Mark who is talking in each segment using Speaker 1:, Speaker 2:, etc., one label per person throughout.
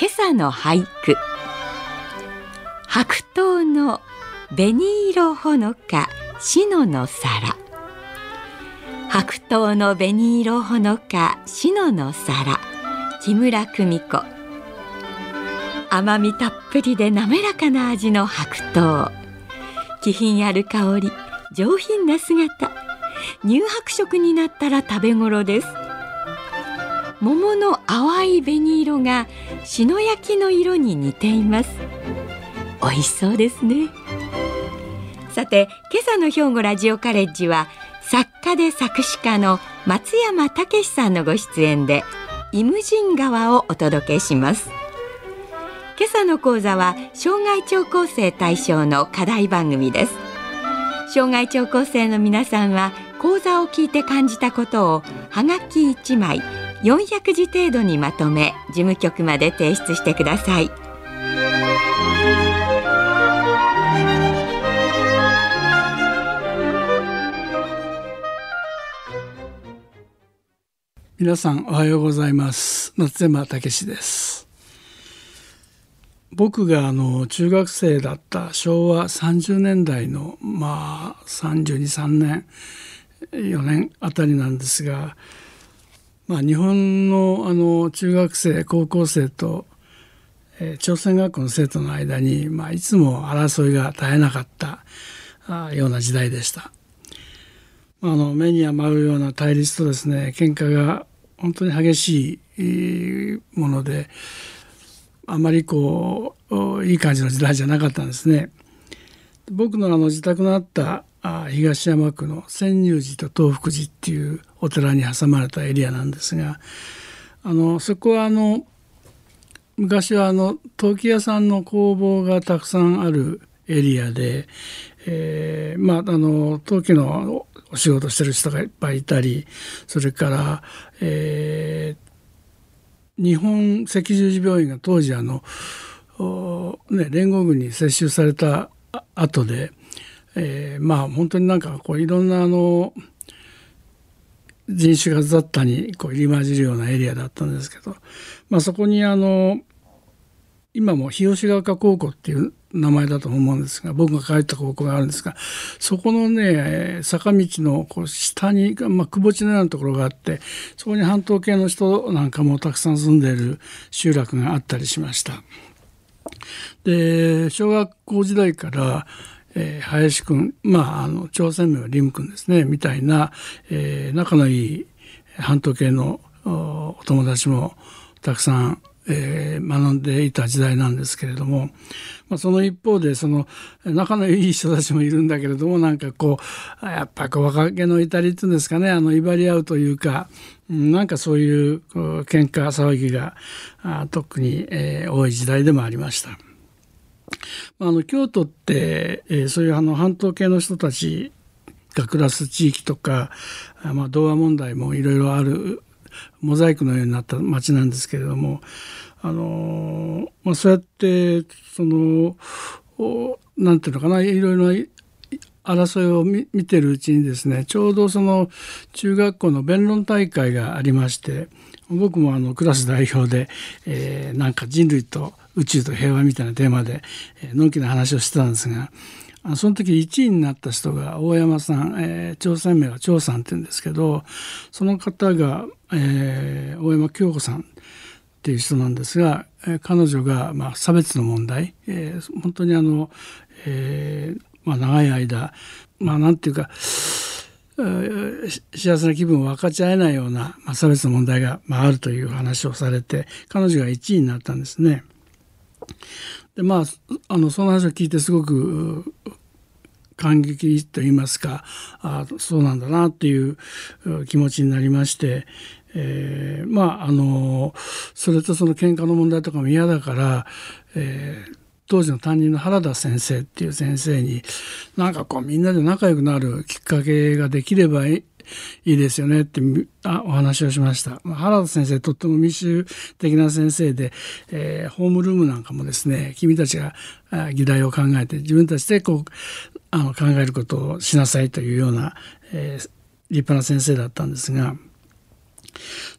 Speaker 1: 今朝の俳句。白桃の紅色ほのか篠の皿。白桃の紅色ほのか篠の皿。木村久美子。甘みたっぷりで滑らかな味の白桃。気品ある香り上品な姿。乳白色になったら食べ頃です。桃の淡い紅色が篠焼きの色に似ています。美味しそうですね。さて今朝の兵庫ラジオカレッジは作家で作詞家の松山武さんのご出演でイムジン川をお届けします。今朝の講座は障害聴講生対象の課題番組です。障害聴講生の皆さんは講座を聞いて感じたことをはがき1枚400字程度にまとめ事務局まで提出してください。
Speaker 2: 皆さんおはようございます。松山武です。僕があの中学生だった昭和30年代のまあ323年4年あたりなんですが、まあ、日本のあの中学生高校生と、えー、朝鮮学校の生徒の間に、まあ、いつも争いが絶えなかったあような時代でした。あの目に余るような対立とですね喧嘩が本当に激しいものであまりこういい感じの時代じゃなかったんですね。僕のあの自宅のあった東山区の千入寺と東福寺っていうお寺に挟まれたエリアなんですがあのそこはあの昔はあの陶器屋さんの工房がたくさんあるエリアで、えー、まああの陶器のお仕事してる人がいっぱいいたりそれから、えー、日本赤十字病院が当時あの、ね、連合軍に接収された後で、えー、まあ本当になんかこういろんなあの人種が雑多にこう入り混じるようなエリアだったんですけど、まあ、そこにあの今も日吉ヶ丘高校っていう名前だと思うんですが僕が帰った高校があるんですがそこのね坂道のこう下に、まあ、くぼ地のようなところがあってそこに半島系の人なんかもたくさん住んでいる集落があったりしました。で小学校時代から、えー、林くんまああの朝鮮名はリム君ですねみたいな、えー、仲のいい半島系のお友達もたくさんえー、学んでいた時代なんですけれども、まあ、その一方でその仲のいい人たちもいるんだけれどもなんかこうやっぱこう若気の至りっていうんですかねあの威張り合うというかなんかそういうう喧嘩騒ぎがあ特に、えー、多い時代でもありました。あの京都って、えー、そういうあの半島系の人たちが暮らす地域とか、まあ、童話問題もいろいろあるモザイクのようになった街なんですけれどもあの、まあ、そうやってそのなんていうのかないろいろな争いを見てるうちにですねちょうどその中学校の弁論大会がありまして僕もあのクラス代表で、えー、なんか人類と宇宙と平和みたいなテーマで、えー、のんきな話をしてたんですがその時1位になった人が大山さん、えー、朝鮮名は張さんって言うんですけどその方が、えー、大山京子さんっていう人なんですが、えー、彼女が、まあ、差別の問題、えー、本当にあの、えーまあ、長い間まあなんていうか幸せな気分を分かち合えないような、まあ、差別の問題が、まあ、あるという話をされて彼女が1位になったんですね。でまああのその話を聞いてすごく感激と言いますかあそうなんだなっていう気持ちになりまして、えー、まああのそれとその喧嘩の問題とかも嫌だから、えー、当時の担任の原田先生っていう先生になんかこうみんなで仲良くなるきっかけができればいいいですよねってあお話をしました。原田先生とっても民主的な先生で、えー、ホームルームなんかもですね君たちが議題を考えて自分たちでこうあの考えることをしなさいというような、えー、立派な先生だったんですが。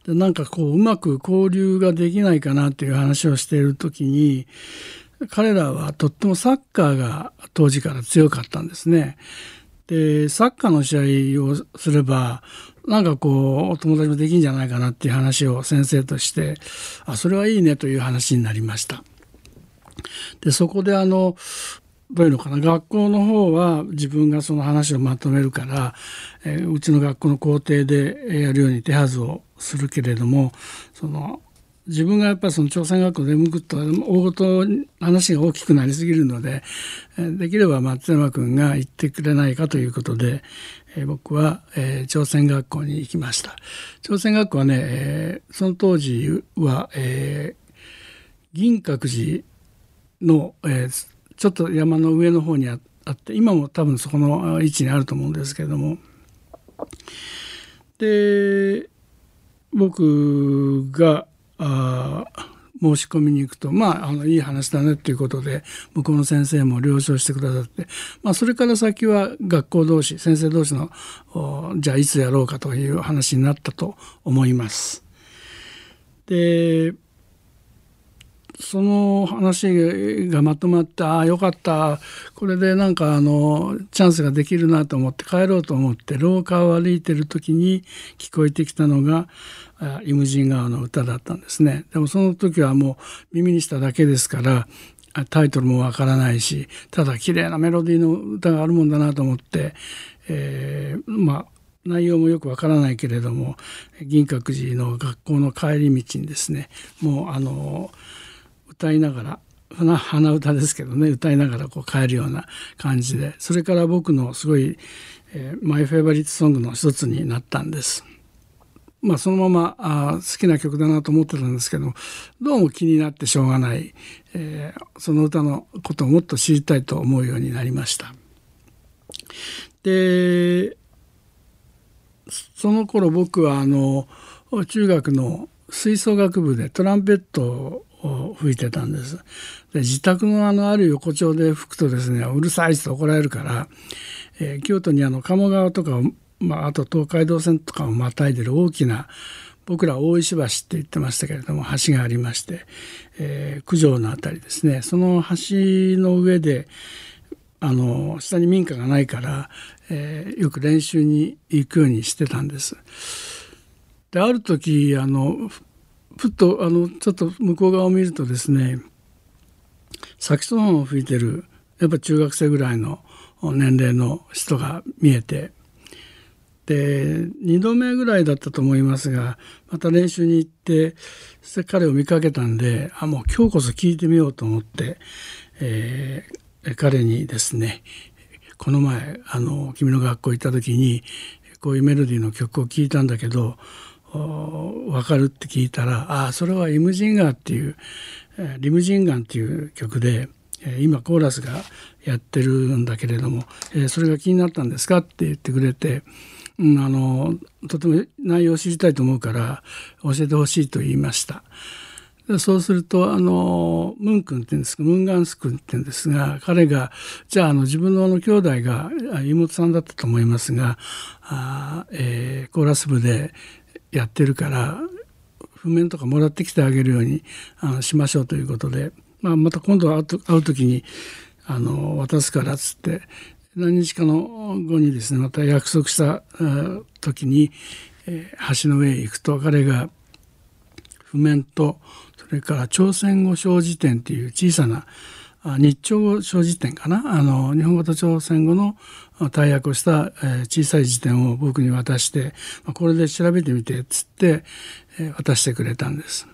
Speaker 2: でなんかこううまく交流ができないかなっていう話をしている時に彼らはとってもサッカーが当時から強かったんですね。でサッカーの試合をすればなんかこうお友達もできんじゃないかなっていう話を先生としてあそれはいいねという話になりました。でそこであのどういうのかな学校の方は自分がその話をまとめるから、えー、うちの学校の校庭でやるように手はずをするけれどもその自分がやっぱりその朝鮮学校で向くと大ごと話が大きくなりすぎるのでできれば松山君が言ってくれないかということで、えー、僕は、えー、朝鮮学校に行きました。朝鮮学校はね、えー、その当時は、えー、銀閣寺の、えー、ちょっと山の上の方にあって今も多分そこの位置にあると思うんですけれども。で僕があ申し込みに行くとまああのいい話だねっていうことで向こうの先生も了承してくださって、まあ、それから先は学校同士先生同士のじゃあいつやろうかという話になったと思います。でその話がまとまってああよかったこれでなんかあのチャンスができるなと思って帰ろうと思って廊下を歩いてる時に聞こえてきたのが「イムジン川」の歌だったんですね。でもその時はもう耳にしただけですからタイトルもわからないしただ綺麗なメロディーの歌があるもんだなと思って、えー、まあ内容もよくわからないけれども銀閣寺の学校の帰り道にですねもうあの歌いながら鼻歌ですけどね歌いながらこう帰るような感じでそれから僕のすごい、えー、マイ・フェイバリットソングの一つになったんです。まあ、そのままあ好きな曲だなと思ってたんですけどどうも気になってしょうがない、えー、その歌のことをもっと知りたいと思うようになりました。でその頃僕はあの中学の吹奏楽部でトランペットを吹いてたんです。で自宅のあのある横丁で吹くとですねうるさいって怒られるから、えー、京都にあの鴨川とか、まあ、あと東海道線とかをまたいでる大きな僕ら大石橋って言ってましたけれども橋がありまして、えー、九条の辺りですねその橋の上であの下に民家がないから、えー、よく練習に行くようにしてたんです。である時あのふっとあのちょっと向こう側を見るとですねサキソフォンを吹いてるやっぱ中学生ぐらいの年齢の人が見えてで2度目ぐらいだったと思いますがまた練習に行ってそして彼を見かけたんであもう今日こそ聴いてみようと思って、えー、彼にですねこの前あの君の学校行った時にこういうメロディーの曲を聴いたんだけど分かるって聞いたらああそれは「イムジンガー」っていう「リムジンガン」っていう曲で今コーラスがやってるんだけれどもえそれが気になったんですかって言ってくれて、うん、あのとても内容を知りたいと思うから教えてほしいと言いました。そうするとあのムン君って言うんですかムンガンス君って言うんですが彼がじゃああの自分のあの兄弟が妹さんだったと思いますがあ、えー、コーラス部でやってるから譜面とかもらってきてあげるようにあのしましょうということで、まあ、また今度会う会う時にあの渡すからっつって何日かの後にですねまた約束した時に、えー、橋の上へ行くと彼が譜面とそれから朝鮮語小辞典っていう小さな日朝語小辞典かな？あの日本語と朝鮮語の大訳をした、え小さい辞典を僕に渡してこれで調べてみてっつって、え渡してくれたんです。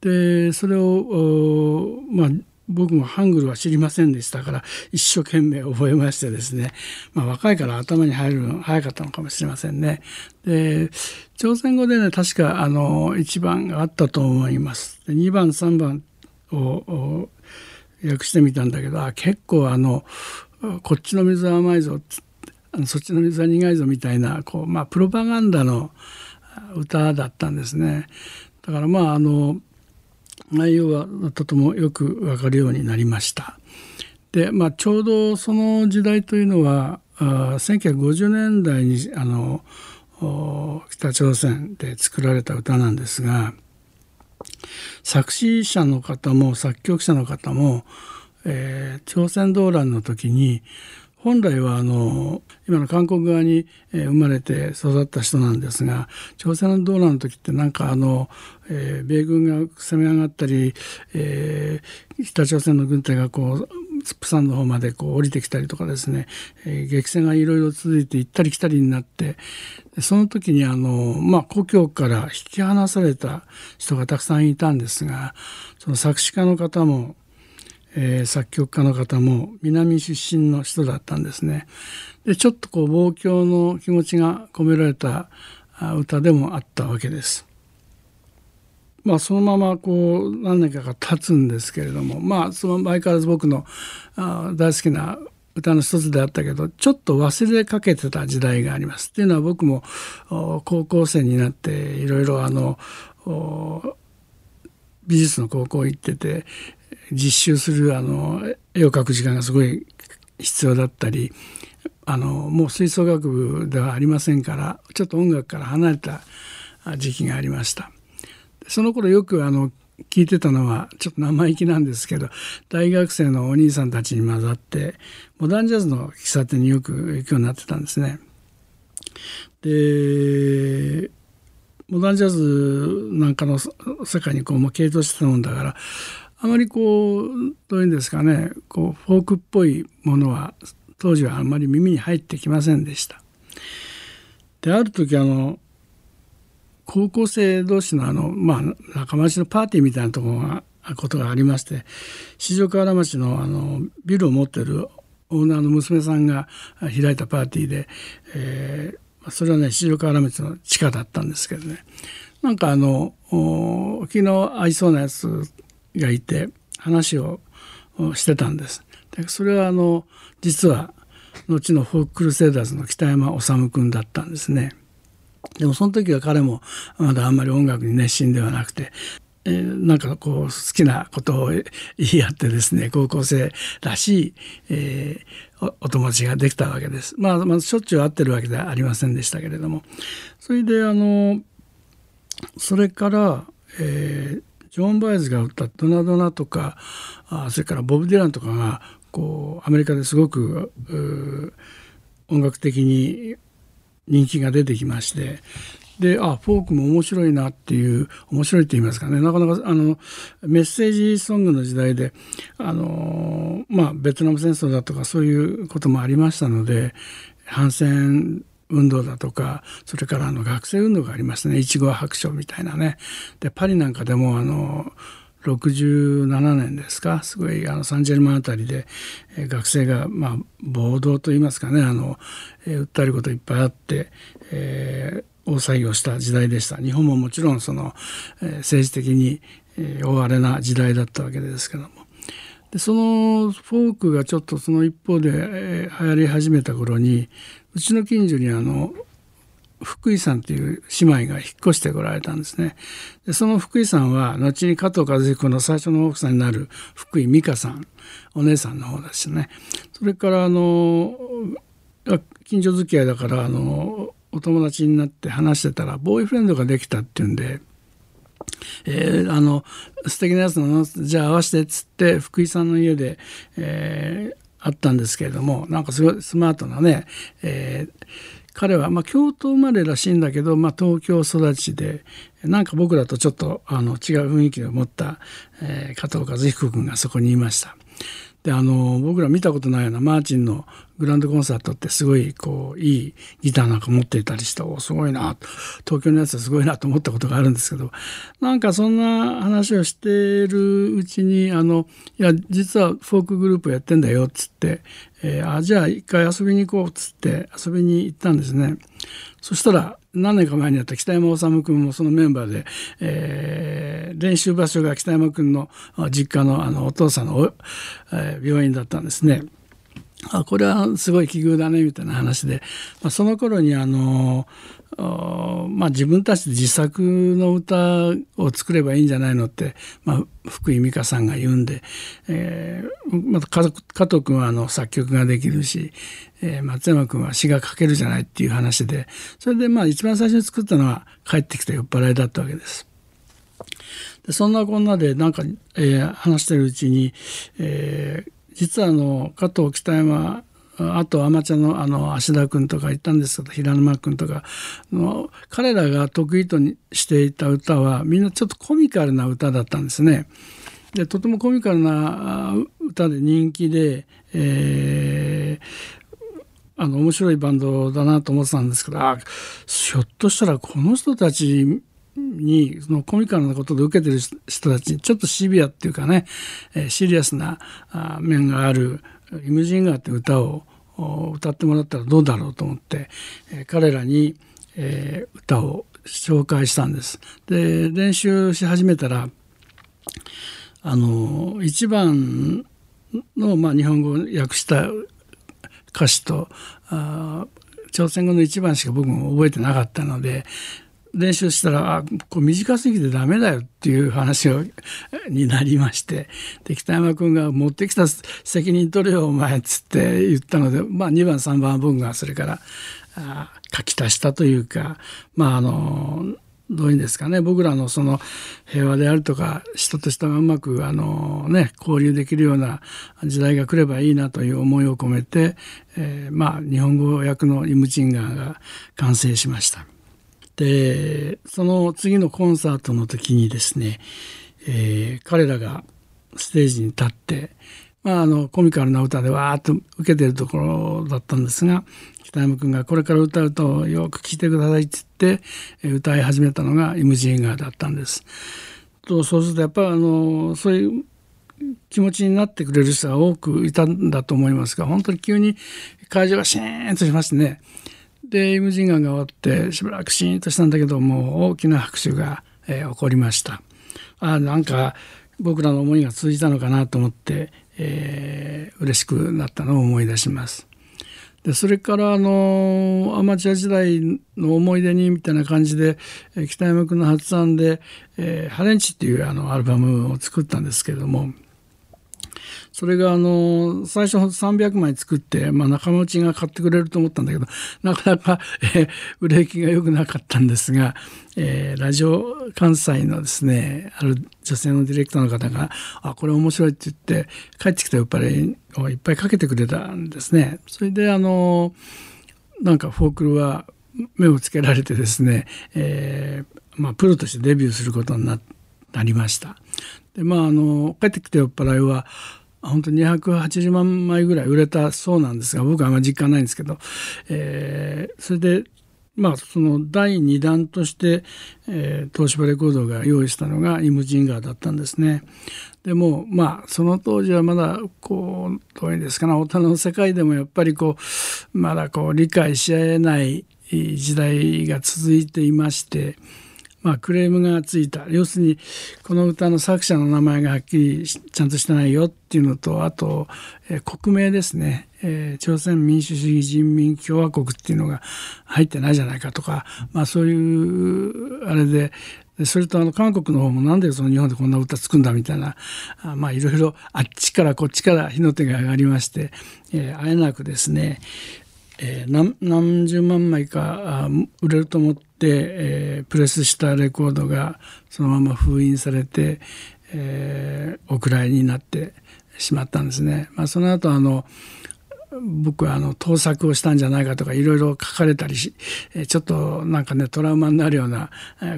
Speaker 2: でそれを、まあ、僕もハングルは知りませんでしたから一生懸命覚えましてですね、まあ、若いから頭に入るの早かったのかもしれませんね。で朝鮮語でね確かあの1番があったと思います。で2番3番を訳してみたんだけど結構あのこっちの水は甘いぞそっちの水は苦いぞみたいなこう、まあ、プロパガンダの歌だったんですね。だからまああの内容はとてもよくわかるようになりました。で、まあ、ちょうどその時代というのはあ1950年代にあの北朝鮮で作られた歌なんですが作詞者の方も作曲者の方も、えー、朝鮮動乱の時に本来はあの今の韓国側に生まれて育った人なんですが朝鮮の動乱の時ってなんかあの、えー、米軍が攻め上がったり、えー、北朝鮮の軍隊がこうプサンの方までこう降りてきたりとかですね、えー、激戦がいろいろ続いて行ったり来たりになってその時にあの、まあ、故郷から引き離された人がたくさんいたんですがその作詞家の方もえー、作曲家の方も南出身の人だったんですね。でちょっとこう望郷の気持ちが込められた歌でもあったわけです。まあそのままこう何年かが経つんですけれどもまあその相変わらず僕のあ大好きな歌の一つであったけどちょっと忘れかけてた時代があります。っていうのは僕も高校生になっていろいろあの美術の高校行ってて実習するあの絵を描く時間がすごい必要だったりあのもう吹奏楽部ではありませんからちょっと音楽から離れた時期がありました。その頃よくあの聞いてたのはちょっと生意気なんですけど大学生のお兄さんたちに混ざってモダンジャズの喫茶店によく行くようになってたんですね。でモダンジャズなんかの世界にこうもう傾倒してたもんだからあまりこうどういうんですかねこうフォークっぽいものは当時はあまり耳に入ってきませんでした。である時あの高校生同士のあの、まあ、仲間内のパーティーみたいなところがことがありまして四条河原町のあのビルを持ってるオーナーの娘さんが開いたパーティーで、えー、それはね四条河原町の地下だったんですけどねなんかあの昨日合いそうなやつがいて話をしてたんです。でそれはあの実は後のフォーククルセイダーズの北山治君だったんですね。でもその時は彼もまだあんまり音楽に熱心ではなくて、えー、なんかこう好きなことを言い合ってですね高校生らしい、えー、お友達ができたわけです。まあ、まあ、しょっちゅう会ってるわけではありませんでしたけれどもそれであのそれから、えー、ジョン・バイズが歌った「ドナドナ」とかあそれからボブ・ディランとかがこうアメリカですごく音楽的に人気が出てきましてであフォークも面白いなっていう面白いって言いますかね。なかなかあのメッセージソングの時代であの、まあ、ベトナム戦争だとかそういうこともありましたので反戦運動だとかそれからあの学生運動がありましたね。いちご白書みたいなね。でパリなんかでもあの67年ですか？すごいあのサンジェルマンあたりで、えー、学生が、まあ、暴動といいますかね。あの、えー、訴えることいっぱいあって、えー、大騒ぎをした時代でした。日本ももちろんその、えー、政治的に、えー、大荒れな時代だったわけですけども。でそのフォークがちょっとその一方で、えー、流行り始めた頃にうちの近所にあの福井さんという姉妹が引っ越してこられたんですね。でその福井さんは後に加藤和彦の最初の奥さんになる福井美香さんお姉さんの方ですね。それからあの近所付き合いだからあのお友達になって話してたらボーイフレンドができたっていうんで。えー、あの素敵なやつなのじゃあ合わせてっつって福井さんの家で、えー、あったんですけれどもなんかすごいスマートなね、えー、彼は、まあ、京都生まれらしいんだけど、まあ、東京育ちでなんか僕らとちょっとあの違う雰囲気を持った、えー、加藤和彦君がそこにいました。であの僕ら見たことないようなマーチンのグランドコンサートってすごいこういいギターなんか持っていたりしておすごいな東京のやつはすごいなと思ったことがあるんですけどなんかそんな話をしてるうちにあのいや実はフォークグループやってんだよっつって、えー、あじゃあ一回遊びに行こうっつって遊びに行ったんですね。そしたら何年か前にやった北山治君もそのメンバーで、えー、練習場所が北山君の実家のあのお父さんの、えー、病院だったんですね。あこれはすごい奇遇だねみたいな話で、まあ、その頃にあの、まあ、自分たちで自作の歌を作ればいいんじゃないのって、まあ、福井美香さんが言うんで、えー、また加藤君はあの作曲ができるし、えー、松山君は詩が書けるじゃないっていう話でそれでまあ一番最初に作ったのは帰ってきた酔っ払いだったわけです。でそんなこんなでなんか、えー、話してるうちに、えー、実はあの加藤北山あとアマチュアのあの芦田君とか言ったんですけど平沼君とかの彼らが得意としていた歌はみんなちょっとコミカルな歌だったんですね。でとてもコミカルな歌で人気で、えー、あの面白いバンドだなと思ってたんですけどあひょっとしたらこの人たちにそのコミカルなことで受けてる人たちにちょっとシビアっていうかね、えシリアスな面がある「イムジンガー」って歌を歌ってもらったらどうだろうと思って、え彼らに、え歌を紹介したんです。で練習し始めたらあの一番の、まあ、日本語を訳した歌詞とあ朝鮮語の一番しか僕も覚えてなかったので練習したらあこれ短すぎてダメだよっていう話をになりましてで北山君が「持ってきた責任取れよお前」っつって言ったので、まあ、2番3番僕がそれからあ書き足したというかまああのどういうんですかね僕らのその平和であるとか人と人がうまくあの、ね、交流できるような時代が来ればいいなという思いを込めて、えー、まあ日本語訳の「イムチンガー」が完成しました。でその次のコンサートの時にですね、えー、彼らがステージに立って、まあ、あのコミカルな歌でわーっと受けてるところだったんですが北山君がこれから歌うとよく聴いてくださいって言って、歌い始めたのが「イムジンガー」だったんです。とそうするとやっぱりあのそういう気持ちになってくれる人が多くいたんだと思いますが本当に急に会場がシーンとしましてねでイムジンガンが終わってしばらくシーンとしたんだけども大きな拍手が、えー、起こりました。あなんか僕らの思いが通じたのかなと思って、えー、嬉しくなったのを思い出します。でそれからあのアマチュア時代の思い出にみたいな感じで北山君の発案で「えー、ハレンチ」っていうあのアルバムを作ったんですけれどもそれがあの最初300枚作って、まあ、仲間内が買ってくれると思ったんだけどなかなか、えー、売れ行きが良くなかったんですが、えー、ラジオ関西のですねある女性のディレクターの方が「あこれ面白い」って言って帰ってきた酔っ払いをいっぱいかけてくれたんですね。それであのなんかフォークルは目をつけられてですね、えーまあ、プロとしてデビューすることになりました。でまああの帰ってきた酔っ払いは本当に280万枚ぐらい売れたそうなんですが僕はあんまり実感ないんですけど、えー、それでまあその第2弾として、えー、東芝レコードが用意したのがイムジンガーだったんですね。でもまあその当時はまだこうどういうんですかね大人の世界でもやっぱりこうまだこう理解し合えない時代が続いていまして。まあ、クレームがついた。要するにこの歌の作者の名前がはっきりちゃんとしてないよっていうのとあと、えー、国名ですね、えー、朝鮮民主主義人民共和国っていうのが入ってないじゃないかとか、まあ、そういうあれでそれとあの韓国の方もなんでその日本でこんな歌作んだみたいなまあいろいろあっちからこっちから火の手が上がりまして、えー、あえなくですね、えー、何十万枚か売れると思って、えー、プレスしたレコードがそのまま封印されて、えー、お蔵入りになってしまったんですね。まあ、その後あの僕はあの盗作をしたんじゃないかとかいろいろ書かれたりしちょっとなんかねトラウマになるような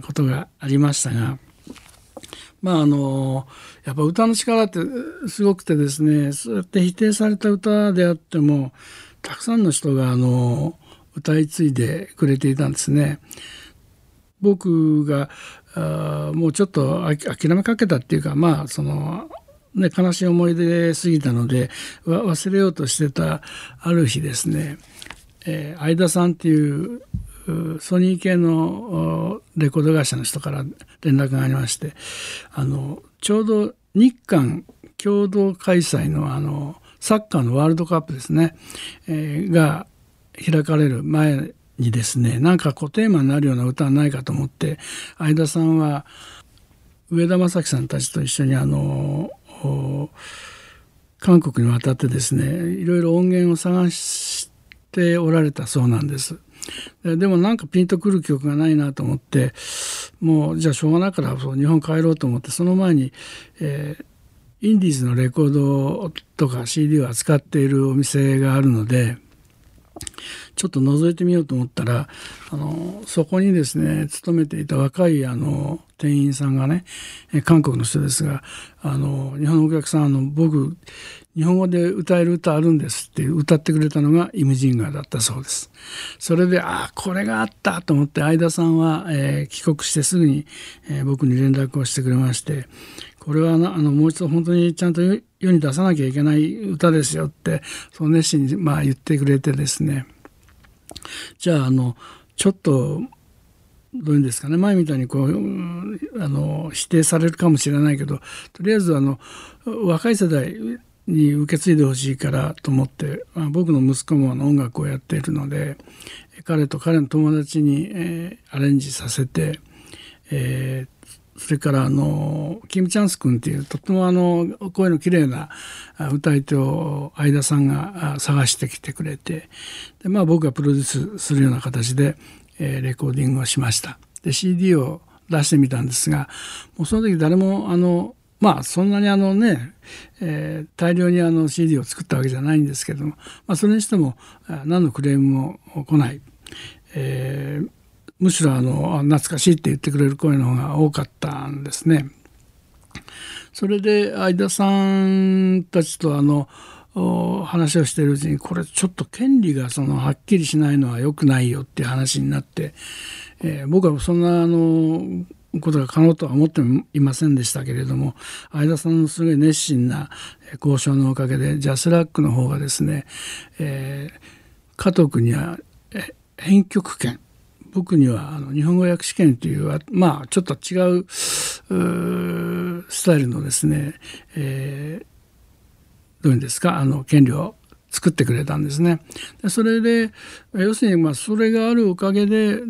Speaker 2: ことがありましたがまああのやっぱ歌の力ってすごくてですねそうやって否定された歌であってもたくさんの人があの歌い継いでくれていたんですね。僕があもうちょっと諦めかけたっていうかまあその、ね、悲しい思い出すぎたので忘れようとしてたある日ですね、えー、相田さんっていうソニー系のレコード会社の人から連絡がありましてあのちょうど日韓共同開催のあのサッカーのワールドカップですね、えー、が開かれる前にですねなんかこうテーマになるような歌はないかと思って相田さんは上田正樹さんたちと一緒にあの韓国に渡ってですねいろいろ音源を探しておられたそうなんです。でもなんかピンとくる曲がないなと思ってもうじゃあしょうがないから日本帰ろうと思ってその前に、えー、インディーズのレコードとか CD を扱っているお店があるのでちょっと覗いてみようと思ったらあのそこにですね勤めていた若いあの店員さんがね韓国の人ですがあの日本のお客さんあの僕日本語で歌える歌あるんですって歌ってくれたのがイムジンガーだったそうです。それでああこれがあったと思って相田さんは、えー、帰国してすぐに、えー、僕に連絡をしてくれましてこれはあのもう一度本当にちゃんと世に出さなきゃいけない歌ですよってそう熱心にまあ言ってくれてですね。じゃああのちょっとどういうんですかね。前みたいにこうあの否定されるかもしれないけどとりあえずあの若い世代に受け継いでほしいからと思って、まあ、僕の息子もあの音楽をやっているので彼と彼の友達に、えー、アレンジさせて、えー、それからあのキム・チャンス君っていうとってもあの声の綺麗な歌い手を相田さんが探してきてくれてで、まあ、僕がプロデュースするような形で、えー、レコーディングをしました。で CD を出してみたんですがもうその時誰もあのまあそんなにあのね、えー、大量にあの CD を作ったわけじゃないんですけども、まあ、それにしても何のクレームも来ない、えー、むしろあの懐かしいって言ってくれる声の方が多かったんですね。それで相田さんたちとあの話をしてるうちにこれちょっと権利がそのはっきりしないのは良くないよっていう話になって、えー、僕はそんなあのことが可能とは思ってもいませんでしたけれども相田さんのすごい熱心な交渉のおかげでジャスラックの方がですね、えー、加藤君には編曲権僕にはあの日本語訳試験というまあちょっと違うスタイルのですね、えー、どういうんですかあの権利を作ってくれたんですね。でそれで要するにまあそれがあるおかげで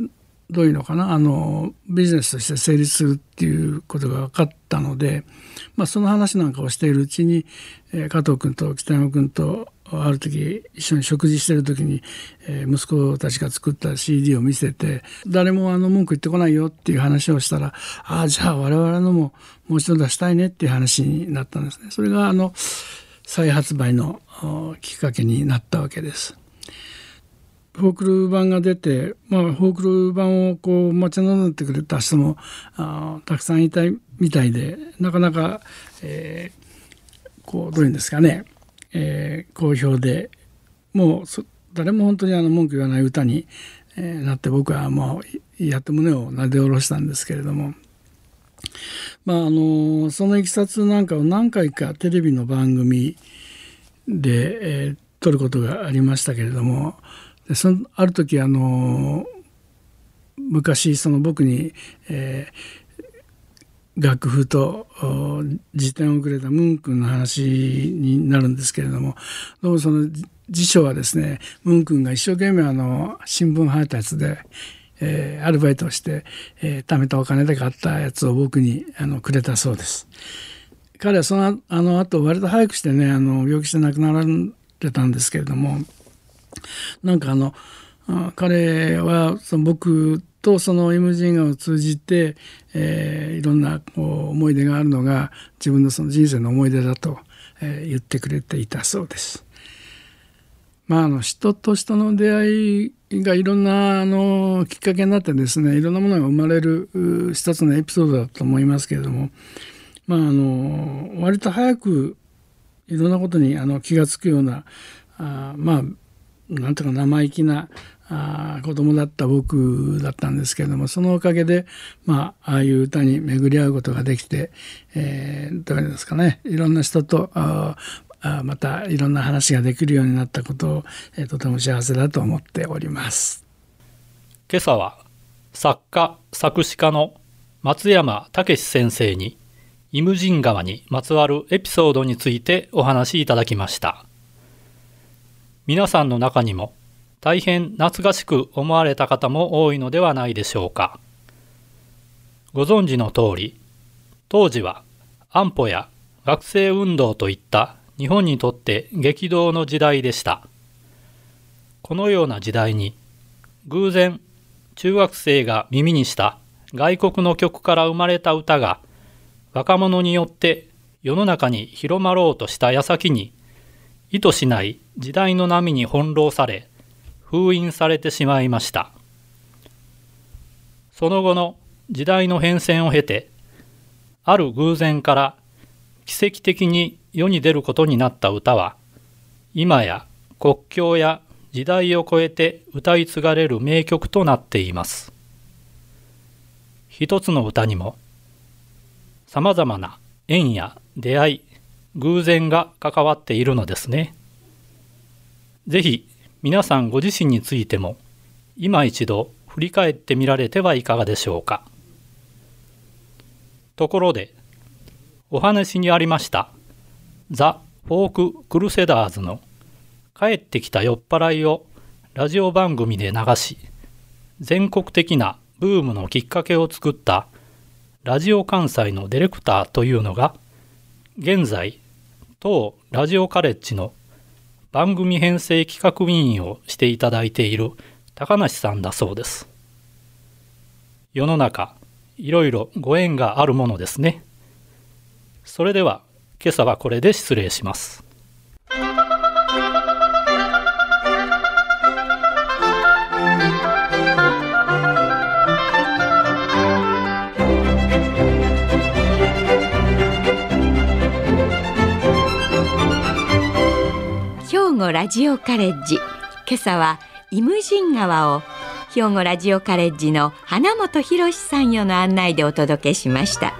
Speaker 2: どういうのかなあのビジネスとして成立するっていうことが分かったので、まあ、その話なんかをしているうちに、えー、加藤君と北山君とある時一緒に食事してる時に、えー、息子たちが作った CD を見せて誰もあの文句言ってこないよっていう話をしたらああじゃあ我々のももう一度出したいねっていう話になったんですね。それがあの再発売のきっかけになったわけです。フォークル版が出て、まあ、フォークル版をこう待ち望んでくれた人もあたくさんいたみたいでなかなか、えー、こうどういうんですかね、えー、好評でもう誰も本当にあの文句言わない歌に、えー、なって僕はもうやっと胸をなで下ろしたんですけれども。まあ、あのそのいきさつなんかを何回かテレビの番組で、えー、撮ることがありましたけれどもでそのある時あの昔その僕に、えー、楽譜と辞典をくれたムン君の話になるんですけれどもどうもその辞書はですねムン君が一生懸命あの新聞配達で、えー、アルバイトをして、えー、貯めたお金で買ったやつを僕にあのくれたそうです。彼はそのあの後割と早くしてねあの病気して亡くなられたんですけれどもなんかあの彼はその僕とその M ジンガを通じて、えー、いろんなこう思い出があるのが自分のその人生の思い出だと、えー、言ってくれていたそうです。まあ、あの人と人の出会いがいろんなあのきっかけになってですねいろんなものが生まれる一つのエピソードだと思いますけれどもまああの割と早くいろんなことにあの気が付くようなあまあなんとか生意気なあ子供だった僕だったんですけれどもそのおかげで、まあ、ああいう歌に巡り合うことができて、えー、どうですかねいろんな人とああまたいろんな話ができるようになったことを、えー、とても幸せだと思っております。
Speaker 3: 今朝は作家作詞家の松山武先生にイムジン川にまつわるエピソードについてお話しいただきました皆さんの中にも大変懐かしく思われた方も多いのではないでしょうか。ご存知の通り当時は安保や学生運動といった日本にとって激動の時代でした。このような時代に偶然中学生が耳にした外国の曲から生まれた歌が若者によって世の中に広まろうとした矢先に意図しない時代の波に翻弄され封印されてしまいましたその後の時代の変遷を経てある偶然から奇跡的に世に出ることになった歌は今や国境や時代を超えて歌い継がれる名曲となっています一つの歌にもさまざまな縁や出会い偶然が関わっているのですね。ぜひ皆さんご自身についても今一度振り返ってみられてはいかがでしょうか。ところでお話にありましたザ・フォーク・クルセダーズの帰ってきた酔っ払いをラジオ番組で流し全国的なブームのきっかけを作ったラジオ関西のディレクターというのが現在当ラジオカレッジの番組編成企画委員をしていただいている高梨さんだそうです。世の中いろいろご縁があるものですね。それでは今朝はこれで失礼します。
Speaker 1: ラジオカレッジ。今朝はイムジン川を兵庫ラジオカレッジの花本博さんよの案内でお届けしました。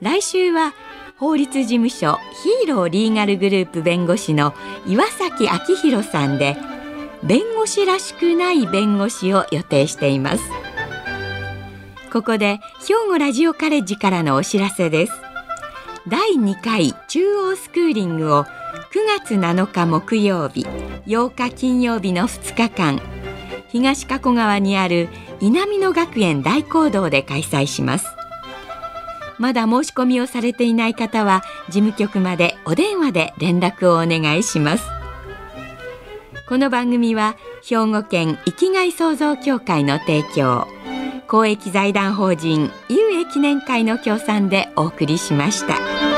Speaker 1: 来週は法律事務所ヒーローリーガルグループ弁護士の岩崎明弘さんで弁護士らしくない弁護士を予定しています。ここで兵庫ラジオカレッジからのお知らせです。第2回中央スクーリングを9月7日木曜日8日金曜日の2日間東加古川にある稲美野学園大講堂で開催しますまだ申し込みをされていない方は事務局までお電話で連絡をお願いしますこの番組は兵庫県生きがい創造協会の提供公益財団法人有益記念会の協賛でお送りしました。